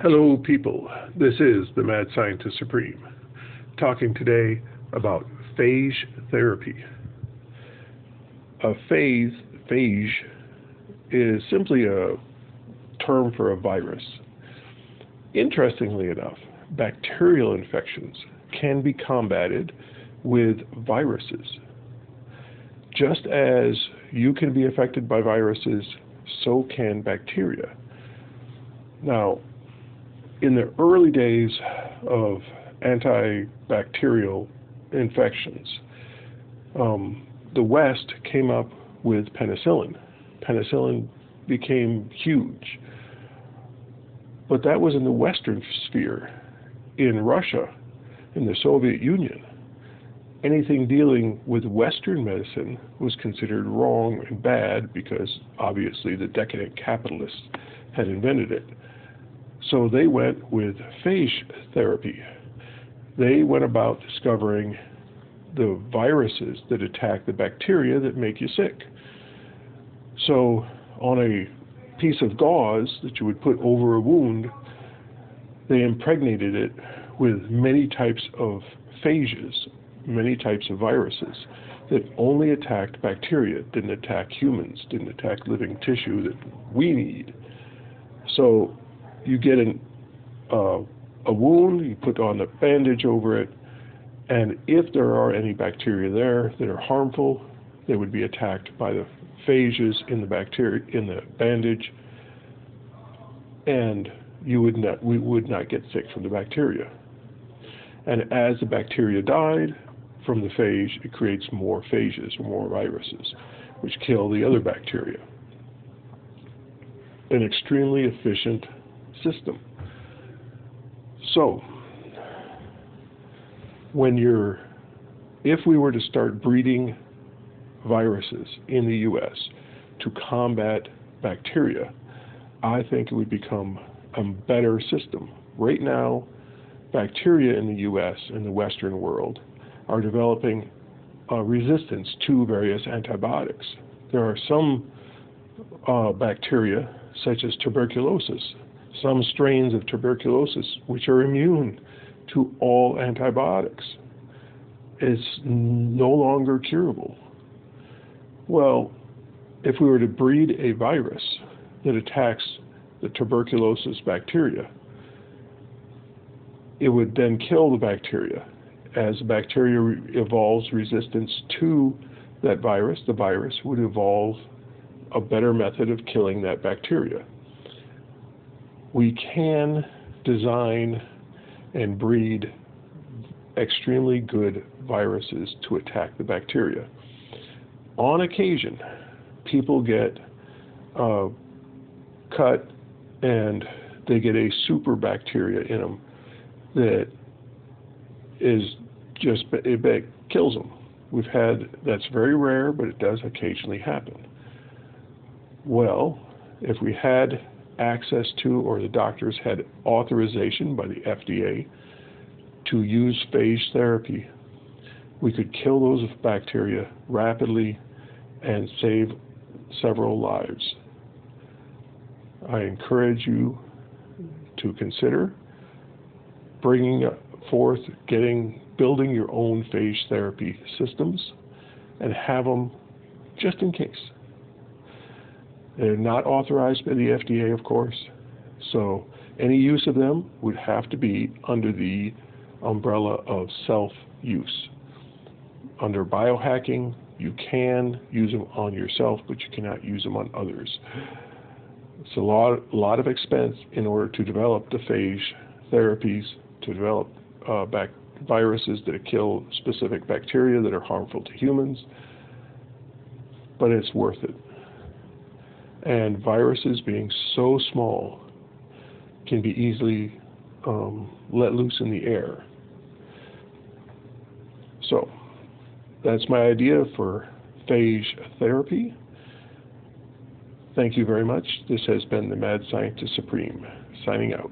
Hello, people. This is the Mad Scientist Supreme, talking today about phage therapy. A phage, phage is simply a term for a virus. Interestingly enough, bacterial infections can be combated with viruses. Just as you can be affected by viruses, so can bacteria. Now, in the early days of antibacterial infections, um, the West came up with penicillin. Penicillin became huge. But that was in the Western sphere. In Russia, in the Soviet Union, anything dealing with Western medicine was considered wrong and bad because obviously the decadent capitalists had invented it. So they went with phage therapy. They went about discovering the viruses that attack the bacteria that make you sick. So, on a piece of gauze that you would put over a wound, they impregnated it with many types of phages, many types of viruses that only attacked bacteria, didn't attack humans, didn't attack living tissue that we need. So you get an, uh, a wound, you put on a bandage over it, and if there are any bacteria there that are harmful, they would be attacked by the phages in the bacteria in the bandage, and you would not we would not get sick from the bacteria. And as the bacteria died from the phage, it creates more phages or more viruses, which kill the other bacteria. An extremely efficient system. So, when you're, if we were to start breeding viruses in the U.S. to combat bacteria, I think it would become a better system. Right now, bacteria in the U.S. and the Western world are developing a resistance to various antibiotics. There are some uh, bacteria, such as tuberculosis, some strains of tuberculosis which are immune to all antibiotics. It's no longer curable. Well, if we were to breed a virus that attacks the tuberculosis bacteria, it would then kill the bacteria. As the bacteria evolves resistance to that virus, the virus would evolve a better method of killing that bacteria we can design and breed extremely good viruses to attack the bacteria. On occasion, people get uh, cut and they get a super bacteria in them that is just it kills them. We've had that's very rare, but it does occasionally happen. Well, if we had access to or the doctors had authorization by the FDA to use phage therapy, we could kill those bacteria rapidly and save several lives. I encourage you to consider bringing forth getting building your own phage therapy systems and have them just in case. They're not authorized by the FDA, of course. So any use of them would have to be under the umbrella of self use. Under biohacking, you can use them on yourself, but you cannot use them on others. It's a lot, a lot of expense in order to develop the phage therapies, to develop uh, viruses that kill specific bacteria that are harmful to humans, but it's worth it and viruses being so small can be easily um, let loose in the air. So that's my idea for phage therapy. Thank you very much. This has been the Mad Scientist Supreme, signing out.